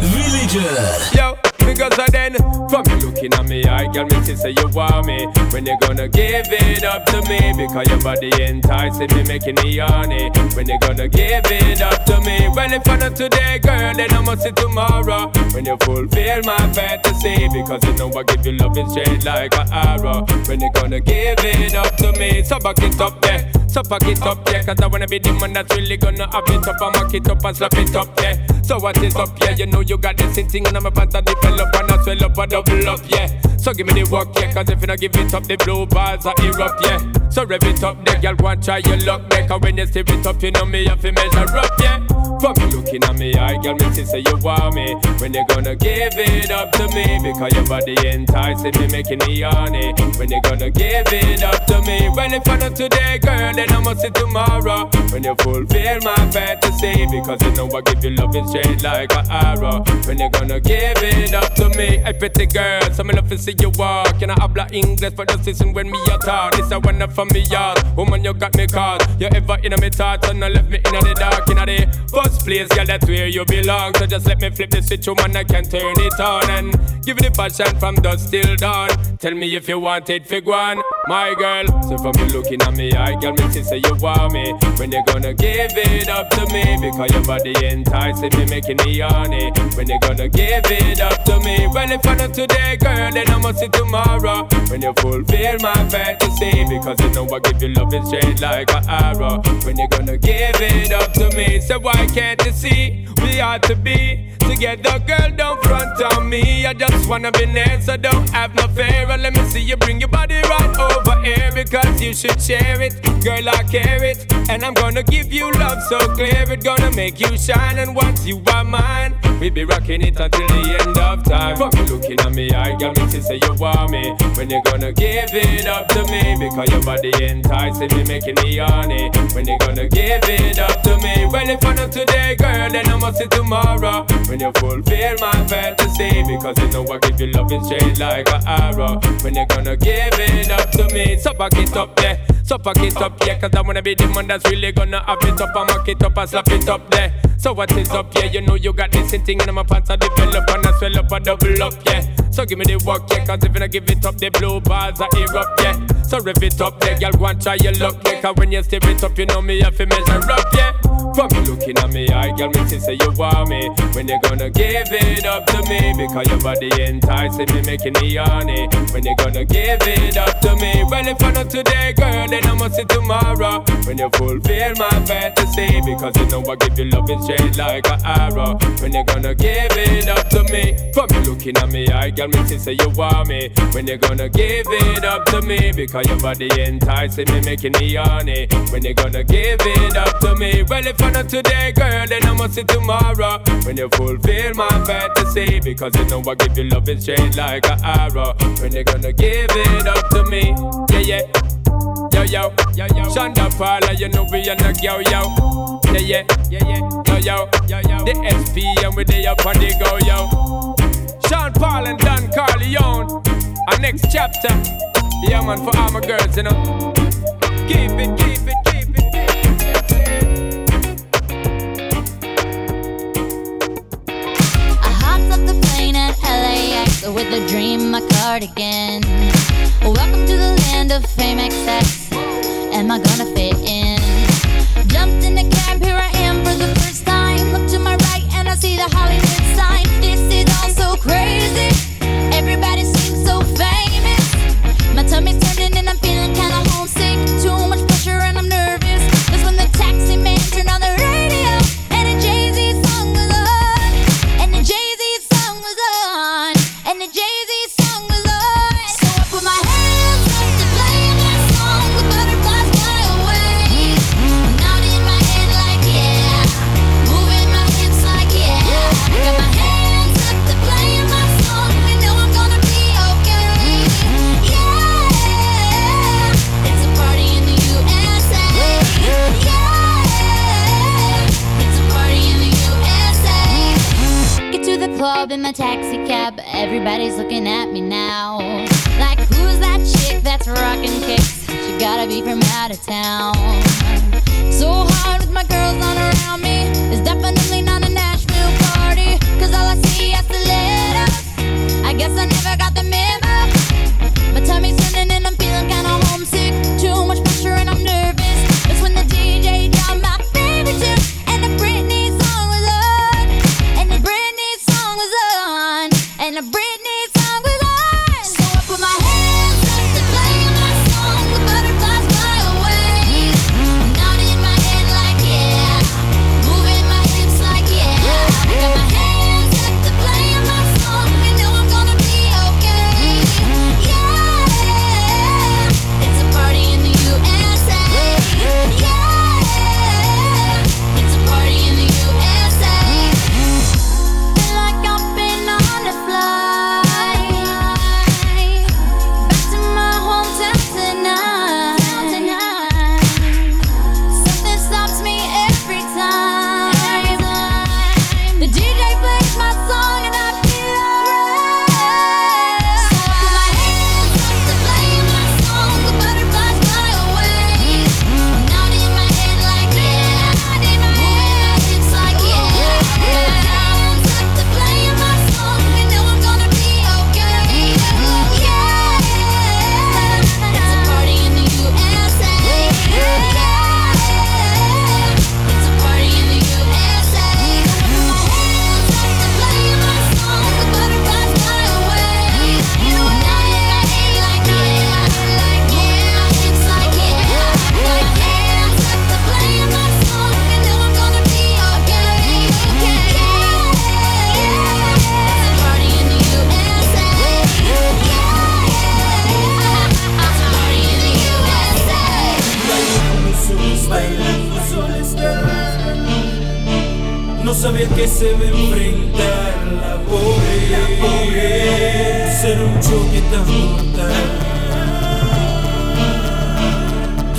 Villager. Yo, because of then, from you looking at me, I girl, me to say you want me. When you gonna give it up to me? Because your body enticing me, making me horny. When you gonna give it up to me? Well, if I not today, girl, then I must see tomorrow. When you fulfill my fantasy, because you know I give you love straight like an arrow. When you gonna give it up to me? So back it up there. So fuck it up, yeah, cause I wanna be the man that's really gonna have it up and mock it up and slap it up, yeah. So what is up, yeah, you know you got this thing and I'm about to develop and I swell up and double up, yeah. So give me the work, yeah, cause if you don't give it up, the blue balls are erupt, yeah. So rev it up, the girl, and try your luck, yeah, cause when you stir it up, you know me, have to measure up, yeah. From you looking at me, I girl, me say you want me. When you gonna give it up to me? Because your body enticing me, making me horny. When you gonna give it up to me? Well, if I not today, girl, then I must see tomorrow. When you fulfill my fantasy, because you know I give you love straight like an arrow. When you gonna give it up to me? Hey, pretty girl, so me love see you walk. You know, habla English, for the season when me a talk. This a one for me yard. Woman, you got me caught. You ever in a me thoughts and I left me in the dark, in a the first place, girl, that's where you belong. So just let me flip the switch, woman, I can turn it on and give you the passion from dusk till dawn. Tell me if you want it, fig one, my girl. So from you looking at me, I girl, me see say you want me. When you gonna give it up to me? Because your body enticing me, making me horny. When you gonna give it up to me? Well, if I not today, girl, then I must see tomorrow. When you fulfill my fantasy, because you know I give you love and straight like an arrow. When you gonna give it up to me? So why can't you see we ought to be together, girl? Don't front on me. I just wanna be near, so don't have no fear. Let me see you bring your body right over here because you should share it, girl. I care it, and I'm gonna give you love so clear. It gonna make you shine, and once you are mine, we be rocking it until the end of time. You looking at me, I got me to say you want me. When you gonna give it up to me? Because your body enticing me, making me horny. When you gonna give it up to me? Well, if I not today, girl, then I must see tomorrow. When you fulfill my fantasy, because you know I give you loving straight like an arrow. When you gonna give it up to me? So back it up there, so back it up, yeah, cause I wanna be the man that's really gonna have it up and mock it up and slap it up there. So what is up, yeah, you know you got this thing in my pants, I develop and I swell up and double up, yeah. So give me the work, yeah, cause if don't give it up, the blue bars are erupt, yeah. So rev it up, yeah, girl, go and try your luck, yeah, cause when you stir it up, you know me have to measure up, yeah. From you looking at me, I girl, me see say you want me. When you gonna give it up to me? Because your body enticing me, making me horny. When you gonna give it up to me? Well, if I not today, girl, then I must see tomorrow. When you fulfill my fantasy, because you know I give you love and straight like an arrow. When you gonna give it up to me? From you looking at me, I girl, me see say you want me. When you gonna give it up to me? Because your body enticing me, making me horny. When you gonna give it up to me? Well, if I not today, girl, then I must see tomorrow. When you fulfill my fantasy, because you know I give you love straight like an arrow. When you gonna give it up to me? Yeah, yeah. Yo, yo, yo, yo. Shonda Paula, you know we are not yo, yo. Yeah, yeah, yeah, yeah. Yo, yo, yo, yo. The SP and we they up on the go, yo. Sean Paul and Don Corleon. Our next chapter. Yeah, man, for all my girls, you know. Keep it, keep it, keep it. I hopped off the plane at LAX with a dream, my cardigan. Welcome to the land of fame excess. Am I gonna fit in? Jumped in the cab, here I am for the first time. Look to my right and I see the Hollywood sign. This is all so crazy. Everybody seems so famous. My tummy's turning and I'm feeling kinda Everybody's looking at me now. Like, who's that chick that's rocking kicks? She gotta be from out of town. So hard with my girls not around me. It's definitely not a Nashville party. Cause all I see is the letters. I guess I never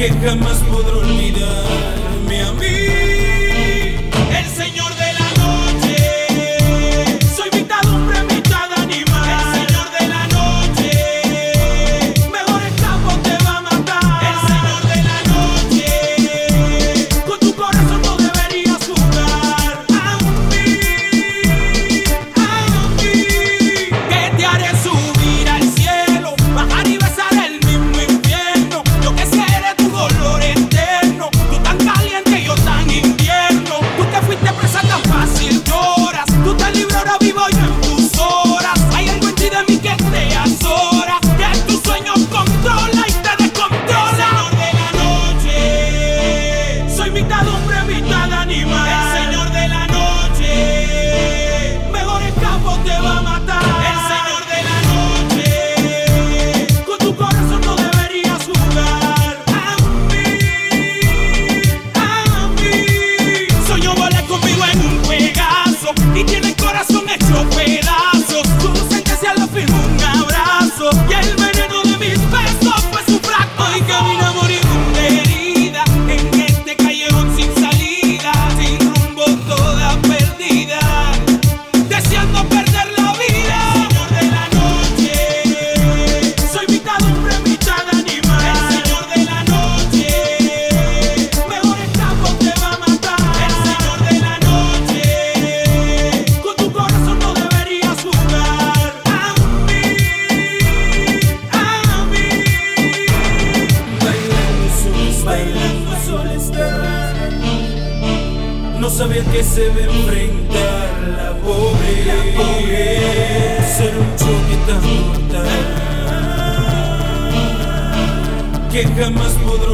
que jamás podré olvidarme a mí. que jamás podrá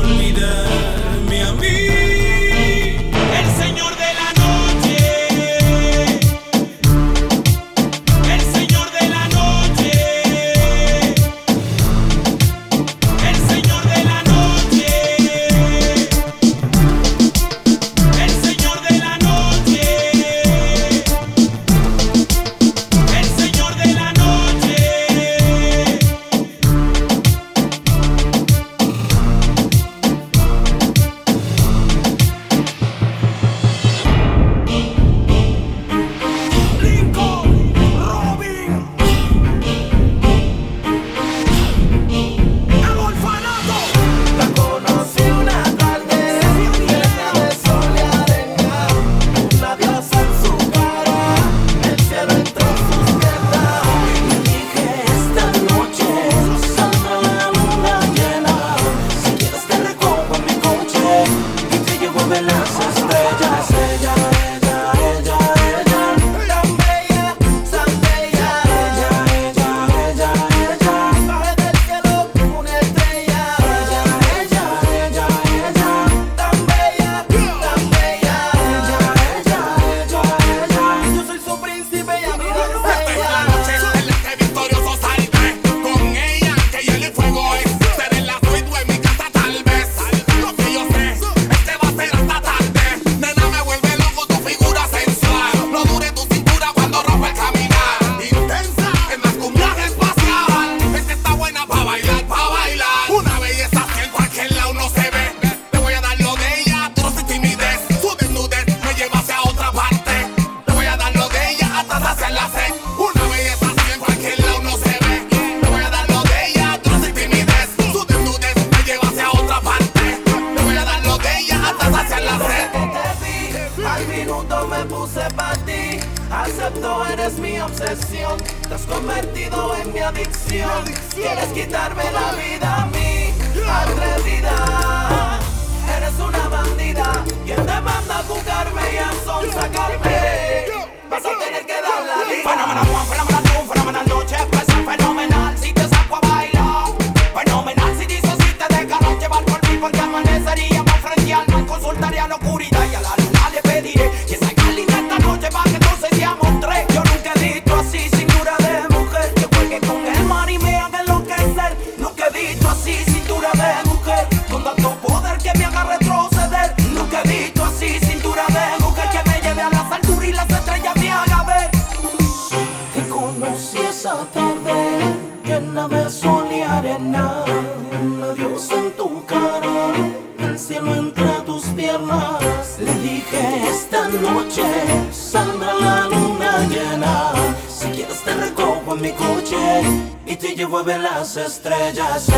estrellas.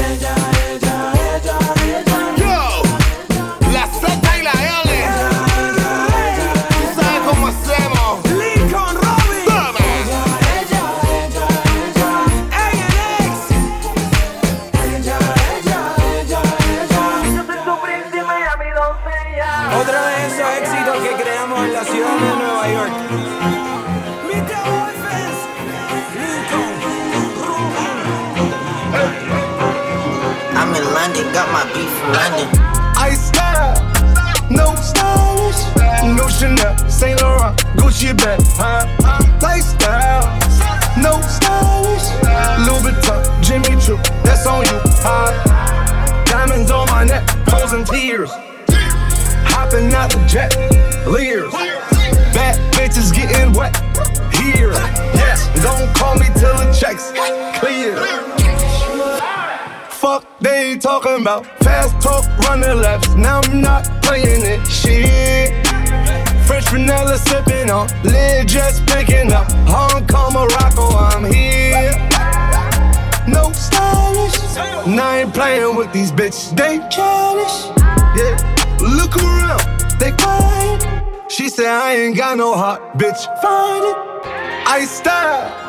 London, got my beef from London. I style, no stylish, no Chanel, Saint Laurent, Gucci bag, huh? Lifestyle, no stylish, Louis Vuitton, Jimmy Choo, that's on you, huh? Diamonds on my neck, frozen tears, hopping out the jet, leers, bad bitches getting wet here. Yes, don't call me till the checks clear. Fuck they talking about fast talk, running laps. Now I'm not playing it. Shit. French vanilla sipping on, lid just picking up. Hong Kong, Morocco, I'm here. No stylish. Now I ain't playing with these bitches. They childish. Yeah. Look around, they quiet. She said I ain't got no heart, bitch. Find it. I style.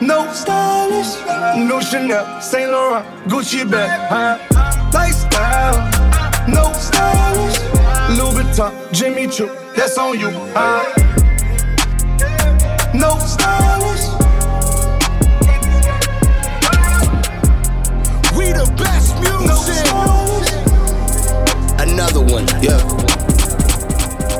No stylish, no Chanel, Saint Laurent, Gucci bag, huh? Lifestyle, no stylish, Louis Vuitton, Jimmy Choo, that's on you, huh? No stylish. We the best music. Another one, yeah.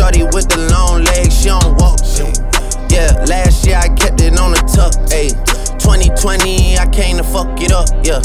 Shorty with the long legs, she don't walk. Yeah, last year I kept it on the tuck. Ayy, 2020, I came to fuck it up. Yeah,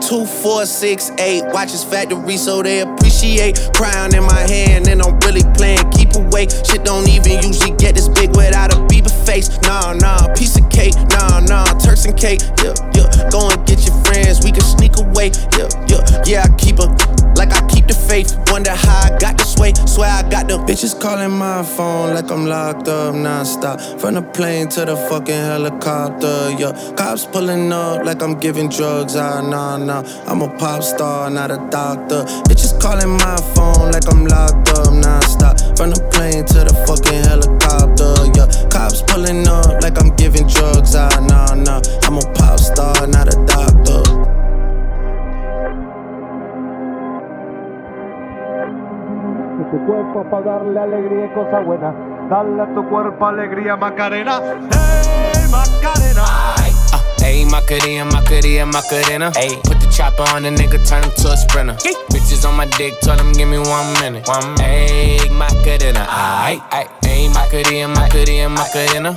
Two, four, six, eight. Watches factory so they appreciate. Crown in my hand and I'm really playing. Keep awake. Shit don't even usually get this big without a Bieber face. Nah, nah, piece of cake. Nah, nah, Turks and cake. Yeah, yeah. Go and get your friends. We can sneak away. Yeah, yeah. Yeah, I keep a like I keep the faith. Wonder how I got this way. Swear I got the bitches calling my phone like I'm locked up nonstop. From the plane to the fucking helicopter. Yeah, cops pulling up like I'm giving drugs. Ah, nah, nah. I'm a pop star, not a doctor. Bitches calling my phone like I'm locked up nonstop. From the plane to the fucking helicopter. Yeah, cops pulling up like I'm giving drugs. Ah, nah, nah. I'm a pop star, not a doctor. Cuerpo para darle alegría y cosa buena. Dale a tu cuerpo alegría, Macarena. ¡Hey, Macarena! Ayy, Macarena, Macarena, Macarena. Ayy, put the chopper on the nigga, turn him to a sprinter. Bitches on my dick, tell him give me one minute. One minute. Ayy, Macarena. Ayy, Macarena, Macarena, Macarena.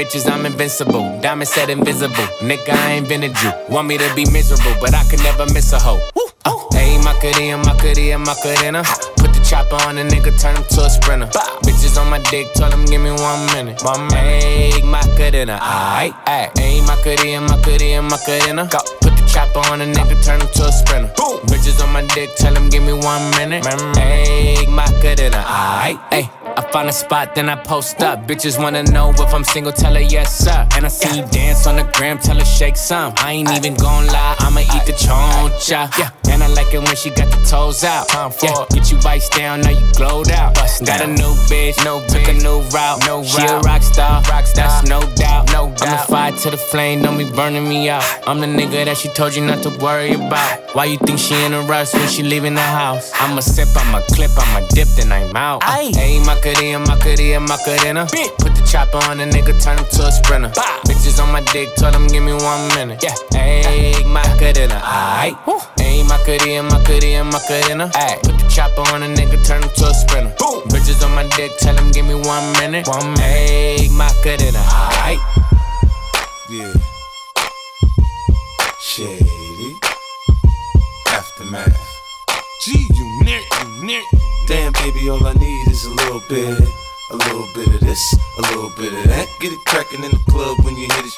bitches, I'm invincible. Diamond said invisible. Nigga, I ain't been a Jew. Want me to be miserable, but I could never miss a hoe. Uh, hey, Macarena, Macarena, Macarena. Put the chopper on a nigga, turn him to a sprinter. Bitches on my dick, tell him give me one minute. One minute. Hey, Macarena, aight, aight. Hey, Macarena, Macarena, Macarena. Go. Chopper on a nigga, turn him to a sprinter. Boom. Bitches on my dick, tell him give me one minute. Hey, Macarena, aight, ayy. I find a spot, then I post up. Bitches wanna know if I'm single, tell her yes, sir. And I see you dance on the gram, tell her shake some. I ain't even gon' lie, I'ma eat the choncha. Yeah, and I like it when she got the toes out. Time for yeah, get you vice down, now you glowed out. Got a new bitch, no took a new route. No she a rock star, rock star, that's no doubt. No doubt. I'm the fire to the flame, don't be burning me out. I'm the nigga that she told you not to worry about. Why you think she in a rush when she leaving the house? I'ma sip, I'ma clip, I'ma dip, then I'm out. Ayy, Macarena, Macarena, Macarena. Put the chopper on a nigga, turn him to a sprinter. Bitches on my dick, tell him give me one minute. Yeah, ayy, Macarena, aight. Ayy, Macarena, Macarena, Macarena. Ayy, put the chopper on a nigga, turn him to a sprinter. Boom. Bitches on my dick, tell him give me one minute. One minute. Ayy, Macarena, aight. Yeah. Shady. Aftermath. G unit, unit. Damn, baby, all I need is a little bit. A little bit of this, a little bit of that. Get it crackin' in the club when you hit it.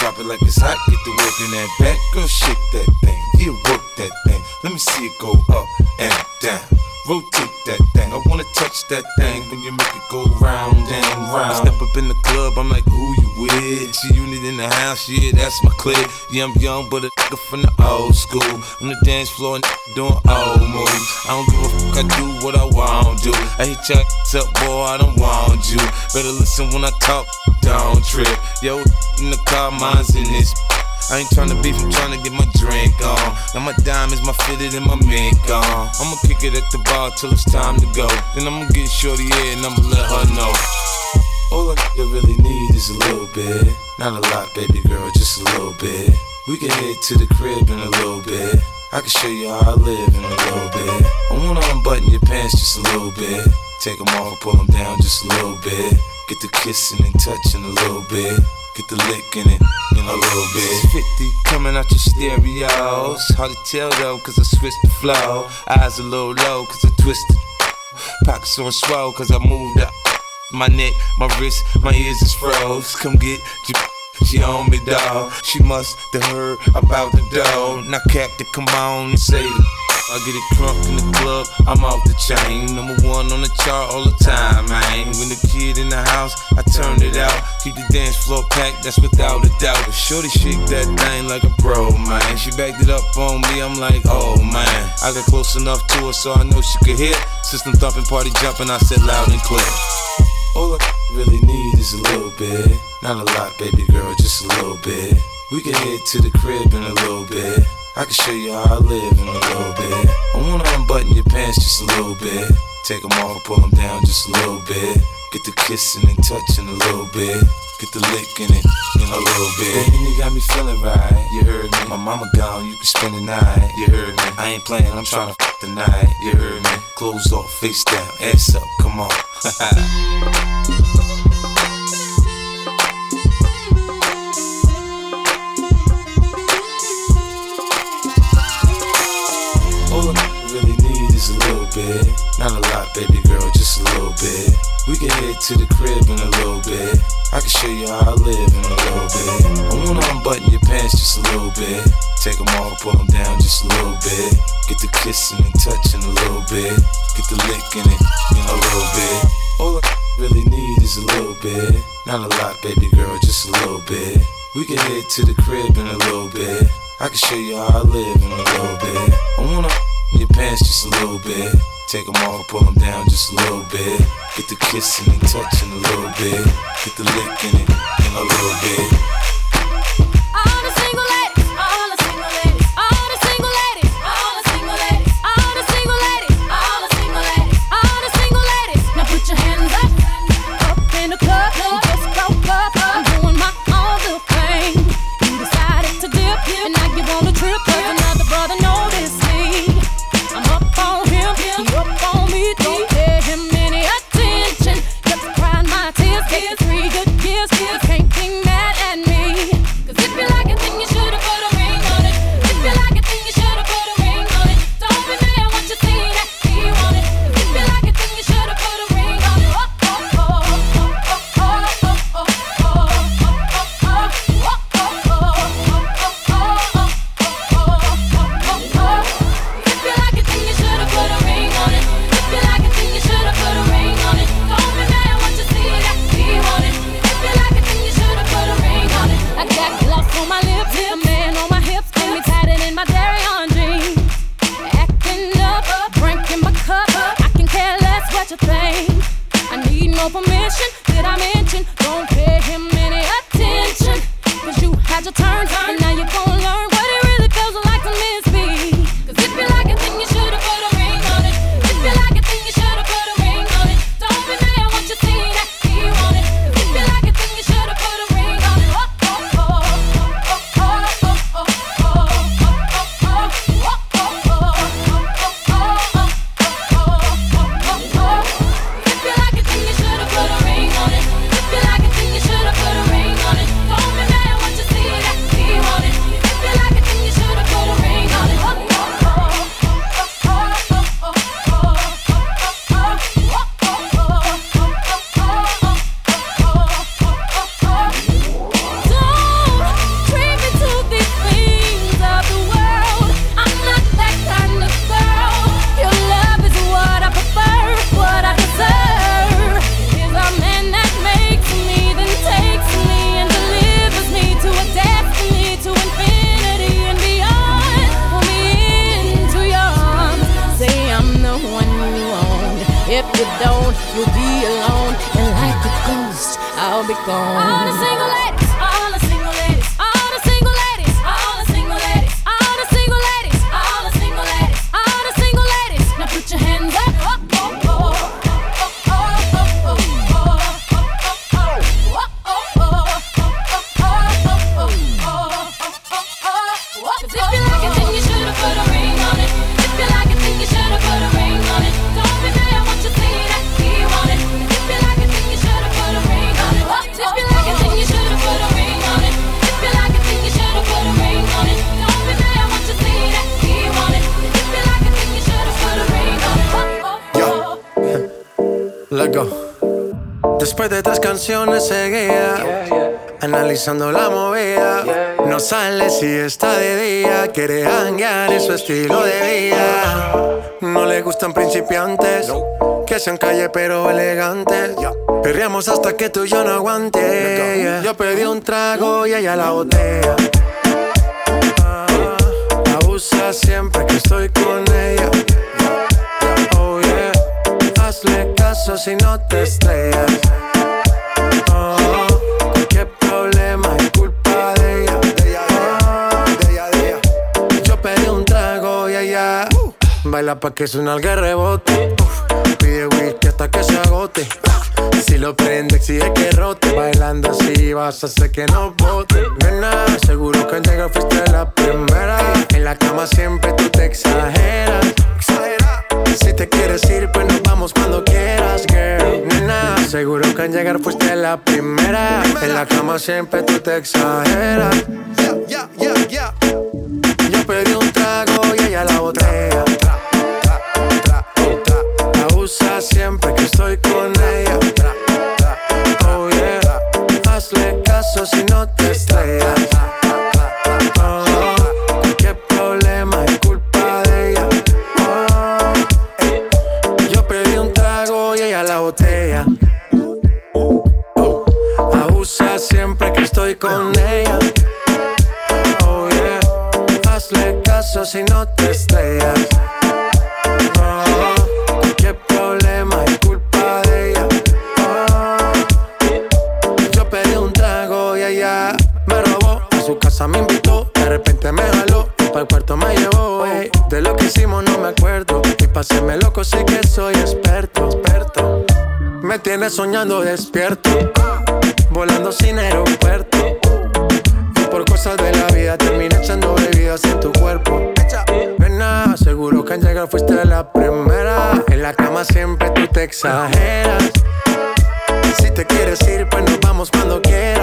Drop it like it's hot, get the work in that back. Girl, shake that thing, yeah, work that thing. Let me see it go up and down. Rotate that thing, I wanna touch that thing when you make it go round and round. I step up in the club, I'm like, who you with? G unit in the house, yeah, that's my clique. Yeah, I'm young, but a nigga from the old school. On the dance floor, and doing old moves. I don't give a fuck, I do what I want to. I hit your ass up, boy, I don't want you. Better listen when I talk, don't trip. Yo, in the car, mine's in this. I ain't tryna beef, I'm tryna get my drink on. Now my diamonds, my fitted, and my mink on. I'ma kick it at the bar till it's time to go. Then I'ma get shorty here and I'ma let her know. All I really need is a little bit. Not a lot, baby girl, just a little bit. We can head to the crib in a little bit. I can show you how I live in a little bit. I wanna unbutton your pants just a little bit. Take them off, pull them down just a little bit. Get the kissing and touching a little bit. Get the lick in it a little bit. 50 coming out your stereos. Hard to tell though, cause I switched the flow. Eyes a little low, cause I twisted. Pockets on swell, cause I moved up. My neck, my wrist, my ears is froze. Come get your. She on me, dawg. She must have heard about the dough. Now, Captain, come on and say the. I get it crunk in the club, I'm off the chain. Number one on the chart all the time, man. When the kid in the house, I turn it out. Keep the dance floor packed, that's without a doubt. But Shorty shake that thing like a pro, man. She backed it up on me, I'm like, oh man. I got close enough to her so I know she could hear. System thumping, party jumping, I said loud and clear. All I really need is a little bit. Not a lot, baby girl, just a little bit. We can head to the crib in a little bit. I can show you how I live in a little bit. I wanna unbutton your pants just a little bit. Take them off, pull them down just a little bit. Get the kissing and touching a little bit. Get the licking it in a little bit. Baby, you got me feeling right. You heard me. My mama gone, you can spend the night. You heard me. I ain't playing, I'm trying to fuck the night. You heard me. Clothes off, face down, ass up, come on. Not a lot, baby girl, just a little bit. We can head to the crib in a little bit. I can show you how I live in a little bit. I wanna unbutton your pants just a little bit. Take them off, pull them down just a little bit. Get the kissing and touching a little bit. Get the licking it in a little bit. All I really need is a little bit. Not a lot, baby girl, just a little bit. We can head to the crib in a little bit. I can show you how I live in a little bit. I wanna your pants just a little bit. Take them off, pull them down just a little bit. Get the kissing and touching a little bit. Get the licking in a little bit. Analizando la movida. No sale si está de día, quiere hanguear en su estilo de vida. No le gustan principiantes, que sean calle pero elegantes. Perreamos hasta que tú y yo no aguante. Yo pedí un trago y ella la botella. Ah, abusa siempre que estoy con ella. Oh yeah, hazle caso si no te estrellas. Pa' que suena el rebote. Pide whisky hasta que se agote. Si lo prende, exige que rote. Bailando así vas a hacer que no bote. Nena, seguro que al llegar fuiste la primera. En la cama siempre tú te exageras. Si te quieres ir, pues nos vamos cuando quieras, girl. Nena, seguro que al llegar fuiste la primera. En la cama siempre tú te exageras. Yo pedí un trago y ella la botella. Siempre que estoy con ella. Oh yeah, hazle caso si no te estrellas. Oh, qué problema es culpa de ella. Oh, yo pedí un trago y ella la botella. Oh, abusa siempre que estoy con ella. Oh yeah, hazle caso si no Soñando despierto, volando sin aeropuerto. Y por cosas de la vida terminé echando bebidas en tu cuerpo. Nena, seguro que al llegar fuiste la primera. En la cama siempre tú te exageras. Si te quieres ir, pues nos vamos cuando quieras,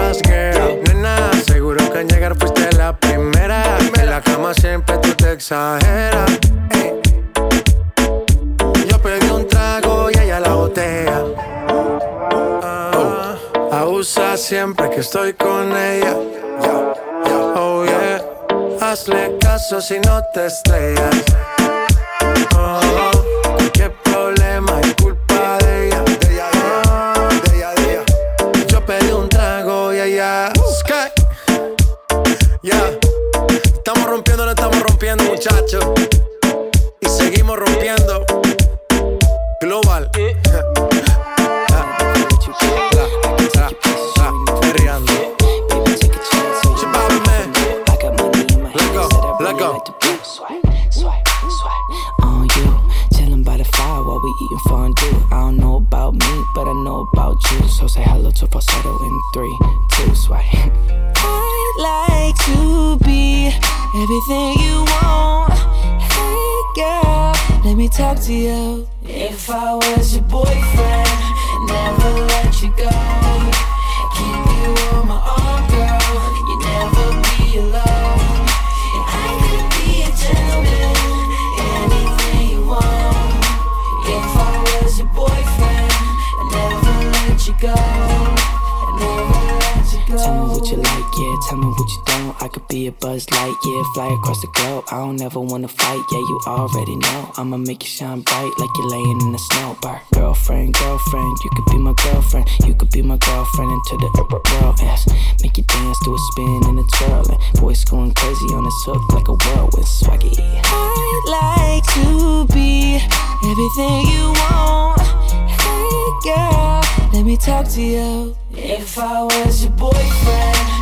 estoy con ella. Oh yeah, hazle caso si no te estrellas. Oh, problema es culpa de ella. Ah, Yo pedí un trago y ella. Sky. Ya, estamos rompiendo, no estamos rompiendo, muchachos. Y seguimos rompiendo. So say hello to falsetto in three, two, swipe. I'd like to be everything you want. Hey girl, let me talk to you. If I was your boyfriend, never let you go. a buzz light, yeah, fly across the globe. I don't ever wanna fight, yeah, you already know. I'ma make you shine bright like you're laying in the snow. Bar. Girlfriend, girlfriend, you could be my girlfriend. You could be my girlfriend into the world. Yes. Make you dance to a spin and a twirl. And boys going crazy on this hook like a whirlwind swaggy. I'd like to be everything you want. Hey, girl, let me talk to you. If I was your boyfriend.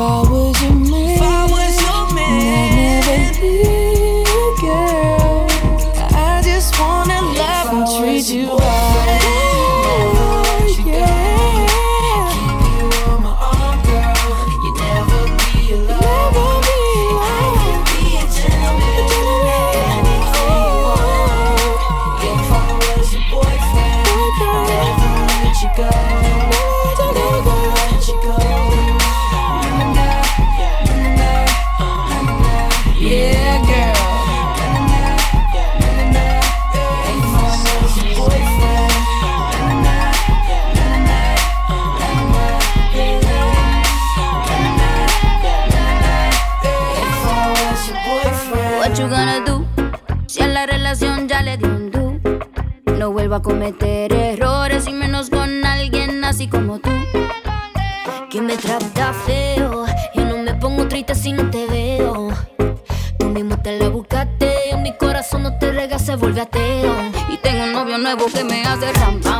If I was your man, if I was your man, I'd never leave. vuelvo a cometer errores y menos con alguien así como tú. Que me trata feo, yo no me pongo triste si no te veo. Tú mismo te la buscaste, mi corazón no te rega, se vuelve ateo. Y tengo un novio nuevo que me hace rampa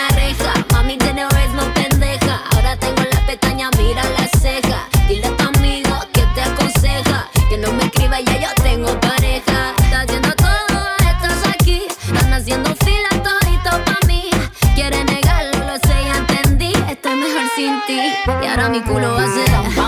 la reja. Mami, de neurismo pendeja. Ahora tengo la pestaña, mira la ceja. Dile a tu amigo que te aconseja. Que no me escriba, ya yo tengo pareja. Estás viendo todo, estás aquí. Están haciendo fila todito pa' mí. Quiere negarlo, lo sé, ya entendí. Estoy mejor sin ti. Y ahora mi culo va a ser.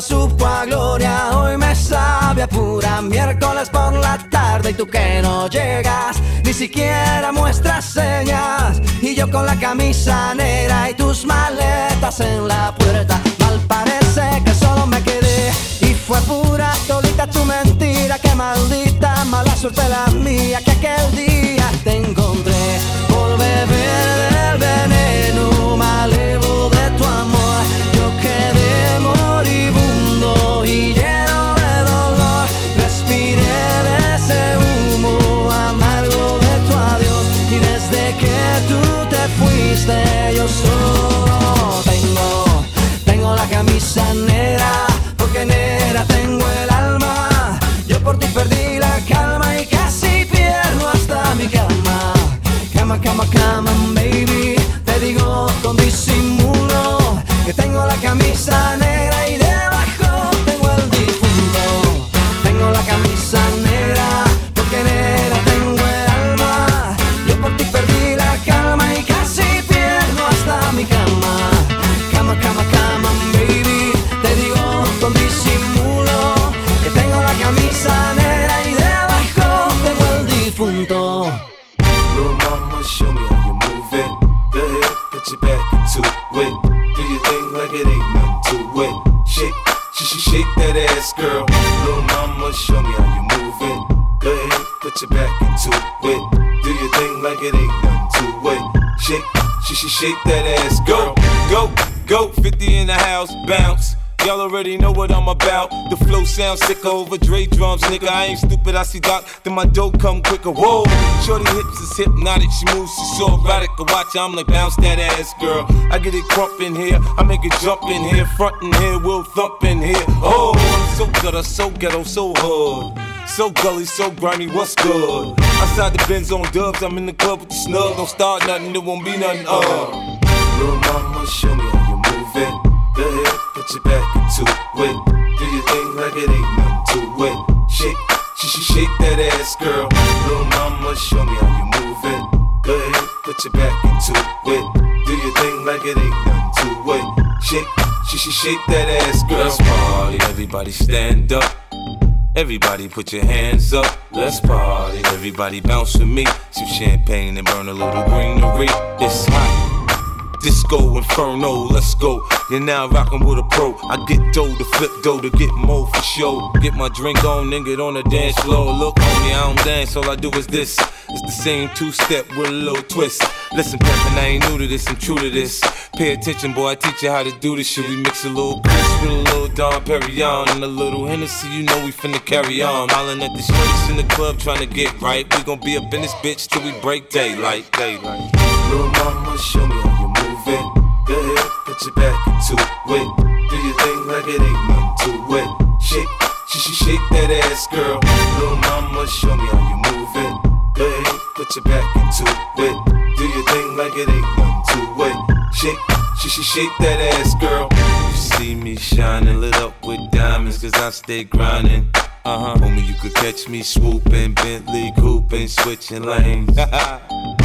Supo a gloria, hoy me sabe a pura miércoles por la tarde. Y tú que no llegas, ni siquiera muestras señas. Y yo con la camisa negra y tus maletas en la puerta, mal parece que solo me quedé. Y fue pura todita tu mentira, que maldita mala suerte la mía que aquel día te encontré. Por beber del veneno malevo yo solo tengo, tengo la camisa negra porque negra tengo el alma. Yo por ti perdí la calma y casi pierdo hasta mi cama. Cama, cama, cama, baby. Te digo con disimulo que tengo la camisa negra ass, girl. Little mama, show me how you move it. Go ahead, put your back into it. Do your thing like it ain't nothing to it. Shake, she, sh shake that ass, girl. Go, go, 50 in the house, bounce. Y'all already know what I'm about. The flow sounds sicker over Dre drums, nigga. I ain't stupid, I see Doc, then my dough come quicker. Whoa, shorty hips is hypnotic, she moves, she's so erotic. I watch, I'm like, bounce that ass, girl. I get it crump in here, I make it jump in here, front in here, we'll thump in here. Oh, so gutter, so ghetto, so hood. So gully, so grimy, what's good? Outside the Benz on dubs, I'm in the club with the snug. Don't start nothing, there won't be nothing. Uh. Little mama, show me put your back into it. Do your thing like it ain't nothing to it. Shake, sh sh shake that ass, girl. Little mama, show me how you move. Go ahead, put your back into it. Do your thing like it ain't nothing to it. Shake, sh sh shake that ass, girl. Let's party, everybody stand up. Everybody put your hands up, let's party. Everybody bounce with me. Some champagne and burn a little greenery. It's hot. Disco Inferno, let's go. You're now rocking with a pro. I get dough to flip dough to get more for show. Get my drink on, then get on the dance floor. Look me, I don't dance, all I do is this. It's the same two step with a little twist. Listen, Peppin, I ain't new to this, I'm true to this. Pay attention, boy, I teach you how to do this shit. We mix a little Chris with a little Don Perignon and a little Hennessy, you know we finna carry on. Smiling at the shorties in the club trying to get right. We gon' be up in this bitch till we break daylight, daylight. Little mama, show me put your back into it. Do your thing like it ain't nothing to it. Shake, sh sh shake that ass, girl. Little mama, show me how you move it. Go ahead, put your back into it. Do your thing like it ain't nothing to it. Shake, sh sh shake that ass, girl. You see me shining, lit up with diamonds, cause I stay grinding. Uh huh. Homie, you could catch me swooping, Bentley cooping, switching lanes.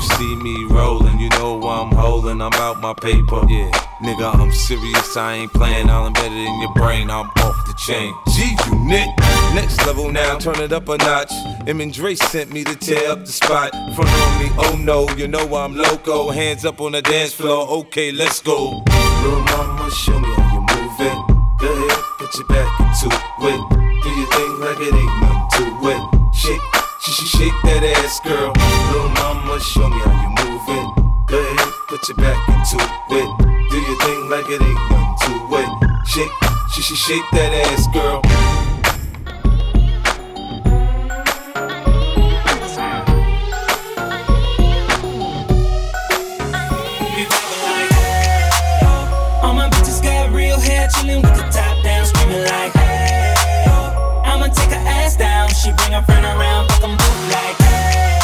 you see me rolling, you know I'm holding. I'm out my paper. Yeah, nigga, I'm serious. I ain't playing. I'll embed it in your brain. I'm off the chain. G unit. Next level now, turn it up a notch. Em and Dre sent me to tear up the spot. Front on me, oh no, you know I'm loco. Hands up on the dance floor. Okay, let's go. Little mama, show me how you move it. Go ahead, put your back into it. Do your thing like it ain't nothing to it. Shake, sh- sh- shake that ass, girl. Little mama, show me how you move it. Go ahead, put your back into it. Do your thing like it ain't nothing to it. Shake, sh- sh- shake that ass, girl. All my bitches got real hair, chillin' with the top down, screaming like, she bring her friend around, fuck 'em both like, hey.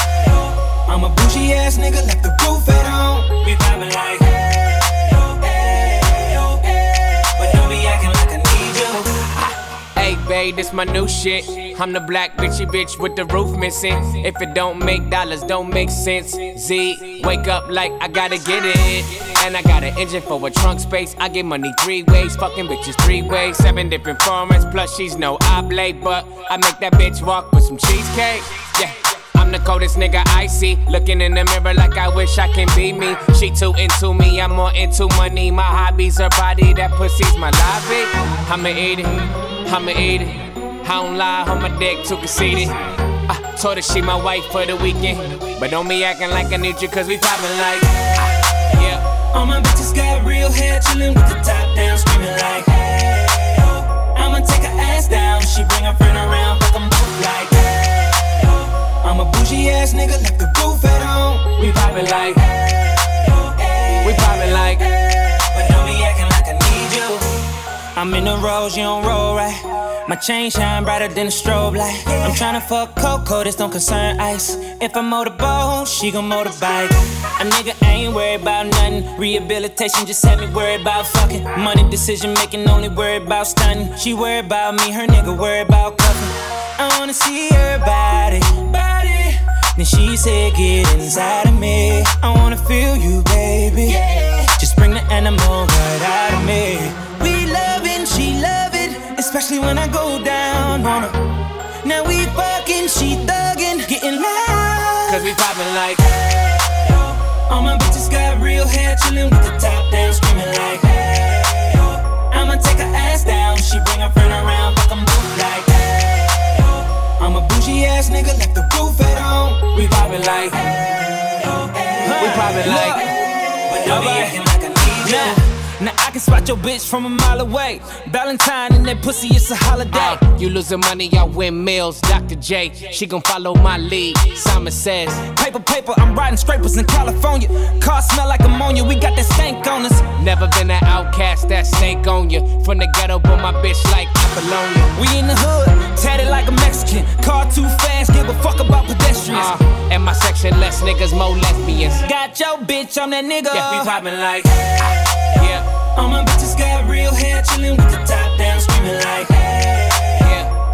I'm a bougie ass nigga, left the roof at home. We vibing like, hey, This my new shit. I'm the black bitchy bitch with the roof missing. If it don't make dollars, don't make sense. Z, wake up like I gotta get it. And I got an engine for a trunk space. I get money three ways, fucking bitches three ways. Seven different formats, plus she's no oblate. But I make that bitch walk with some cheesecake. Yeah. The coldest nigga I see. Looking in the mirror like I wish I can be me. She too into me, I'm more into money. My hobbies, her body, that pussy's my lobby. I'ma eat it, I'ma eat it. I don't lie, on my dick too conceited. I told her she my wife for the weekend. But don't be acting like I need you, cause we poppin' like. Ah, yeah. All my bitches got real hair, chillin' with the top down, screaming like, hey, oh. I'ma take her ass down, she bring her friend around, fuck 'em both like, hey. I'm a bougie ass nigga, left the roof at home. We poppin' like. We poppin' like. But don't be acting like I need you. I'm in the rose, you don't roll right. My chain shine brighter than a strobe light. I'm tryna fuck Coco, this don't concern ice. If I motorboat, she gon' motorbike. A nigga ain't worried about nothing. Rehabilitation just had me worried about fucking. Money decision making, only worried about stunning. She worried about me, her nigga worried about cuffing. I wanna see her body. Then she said, Get inside of me. I wanna feel you, baby. Yeah. Just bring the animal right out of me. We love loving, she love it, especially when I go down on her. Now we fucking, she thuggin', getting loud. Cause we poppin' like. All my bitches got real hair, chillin' with the top down, screaming like, hey, oh. I'ma take her ass down, she bring her friend around, fuck 'em both like, hey, oh. I'm a bougie ass nigga, left the roof. We poppin' like. Oh, we poppin' like. But don't oh, be acting like I need you. Now I can spot your bitch from a mile away. Valentine and that pussy, it's a holiday. you losing money, I win meals. Dr. J, she gon' follow my lead. Simon says, Paper, paper, I'm riding scrapers in California. Car smell like ammonia, we got that stank on us. Never been an outcast, that stank on you. From the ghetto, but my bitch like Apollonia. We in the hood, tatted like a Mexican. Car too fast, give a fuck about pedestrians. Uh, and my section, less niggas, more lesbians. Got your bitch, I'm that nigga. Yeah, we poppin' like. Yeah. All my bitches got real hair, chillin' with the top down, screaming like, hey. Yeah.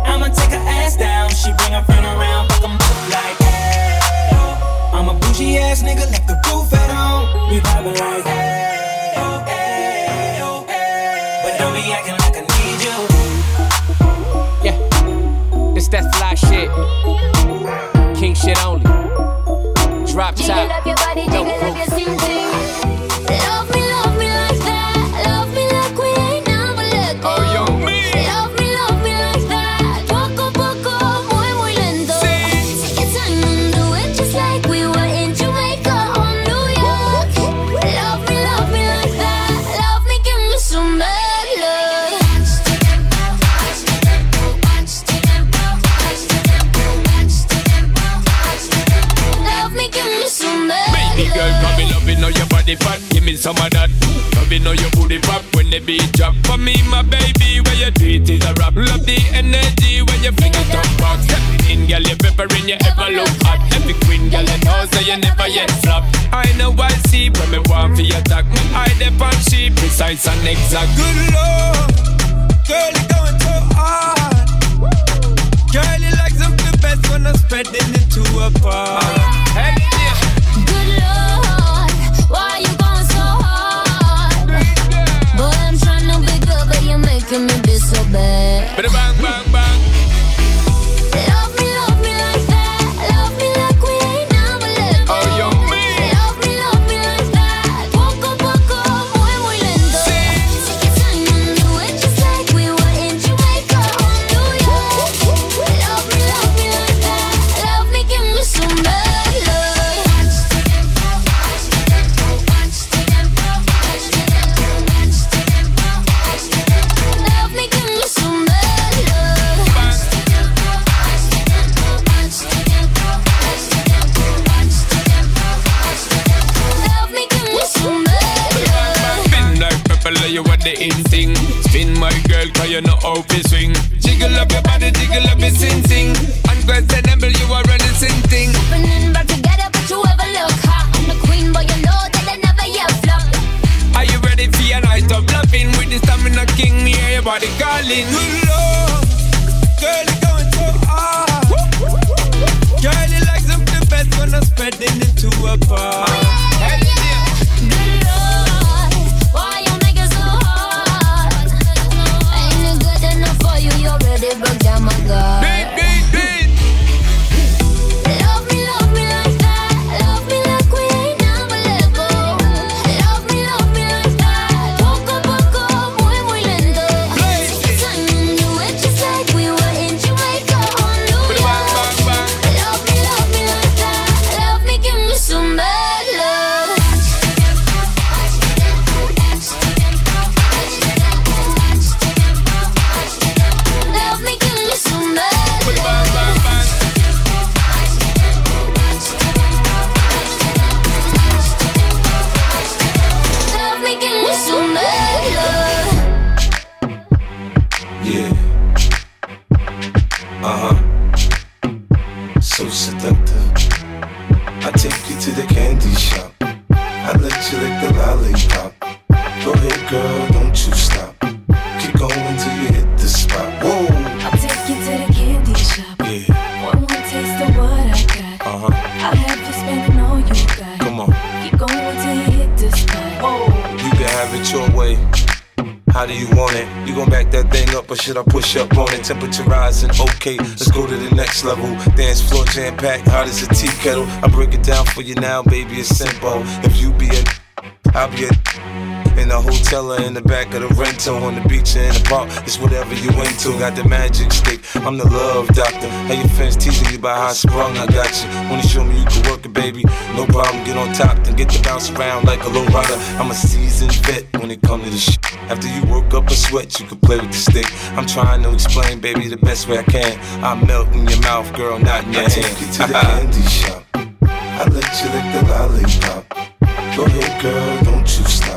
I'll have you spending all you got. Come on. Keep going till you hit the spot. You can have it your way. How do you want it? You gon' back that thing up or should I push up on it? Temperature rising, okay, let's go to the next level. Dance floor jam packed, hot as a tea kettle. I break it down for you now, baby, it's simple. If you be a, I'll be a. In a hotel or in the back of the rental, on the beach or in the park, it's whatever you into. Got the magic stick, I'm the love doctor. How your fans teasing you about how I sprung, I got you. Wanna show me you can work it, baby? No problem, get on top, then get to bounce around like a low rider. I'm a seasoned vet when it come to this shit. After you work up a sweat, you can play with the stick. I'm trying to explain, baby, the best way I can. I melt in your mouth, girl, not in your I hand. take you to the candy shop. I let you lick the lollipop. Go ahead, girl, don't you stop.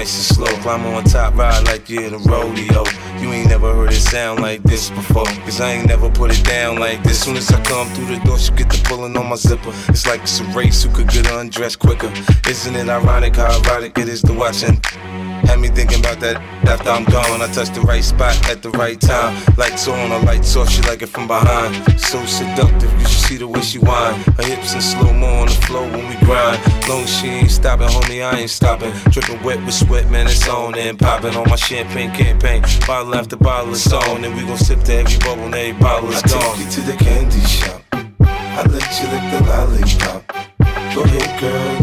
Nice and slow. Climb on top, ride like you're in a rodeo. You ain't never heard it sound like this before. Cause I ain't never put it down like this. Soon as I come through the door, she get the pulling on my zipper. It's like it's a race who could get undressed quicker. Isn't it ironic how erotic it is to watch and had me thinking about that after I'm gone. I touch the right spot at the right time. Lights on, or lights off, she like it from behind. So seductive, you should see the way she whine. Her hips in slow mo on the floor when we grind. Long she ain't stopping, homie, I ain't stopping. Dripping wet with sweat, man, it's on and popping on my champagne campaign. Bottle after bottle is on, and we gon' sip to every bubble and every bottle is gone. I take you to the candy shop. I let you lick the lollipop. Go ahead, girl,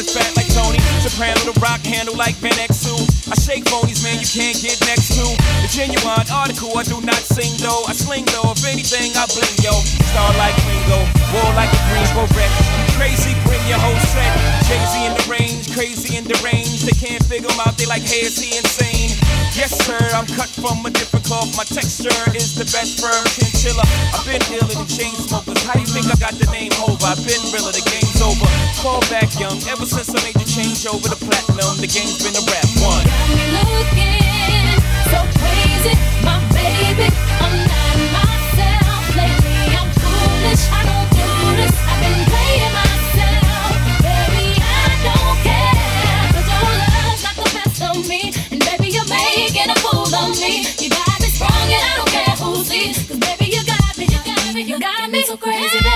and fat like Tony. Soprano the rock handle like Ben X2. I shake phonies, man, you can't get next to. The genuine article, I do not sing though. I sling though, if anything, I bling yo. Star like Ringo, war like a Green Beret. Crazy, bring your whole set. Jay Z in the rain, crazy and deranged. They can't figure him out, they like, hey, is he insane? Yes, sir, I'm cut from a different cloth. My texture is the best firm chinchilla. I've been dealing with the chain smokers. How you think I got the name over? I've been realer, the game's over. Call back young, ever since I made the change over to platinum, the game's been a rap one. Got me looking so crazy, my baby. me so crazy.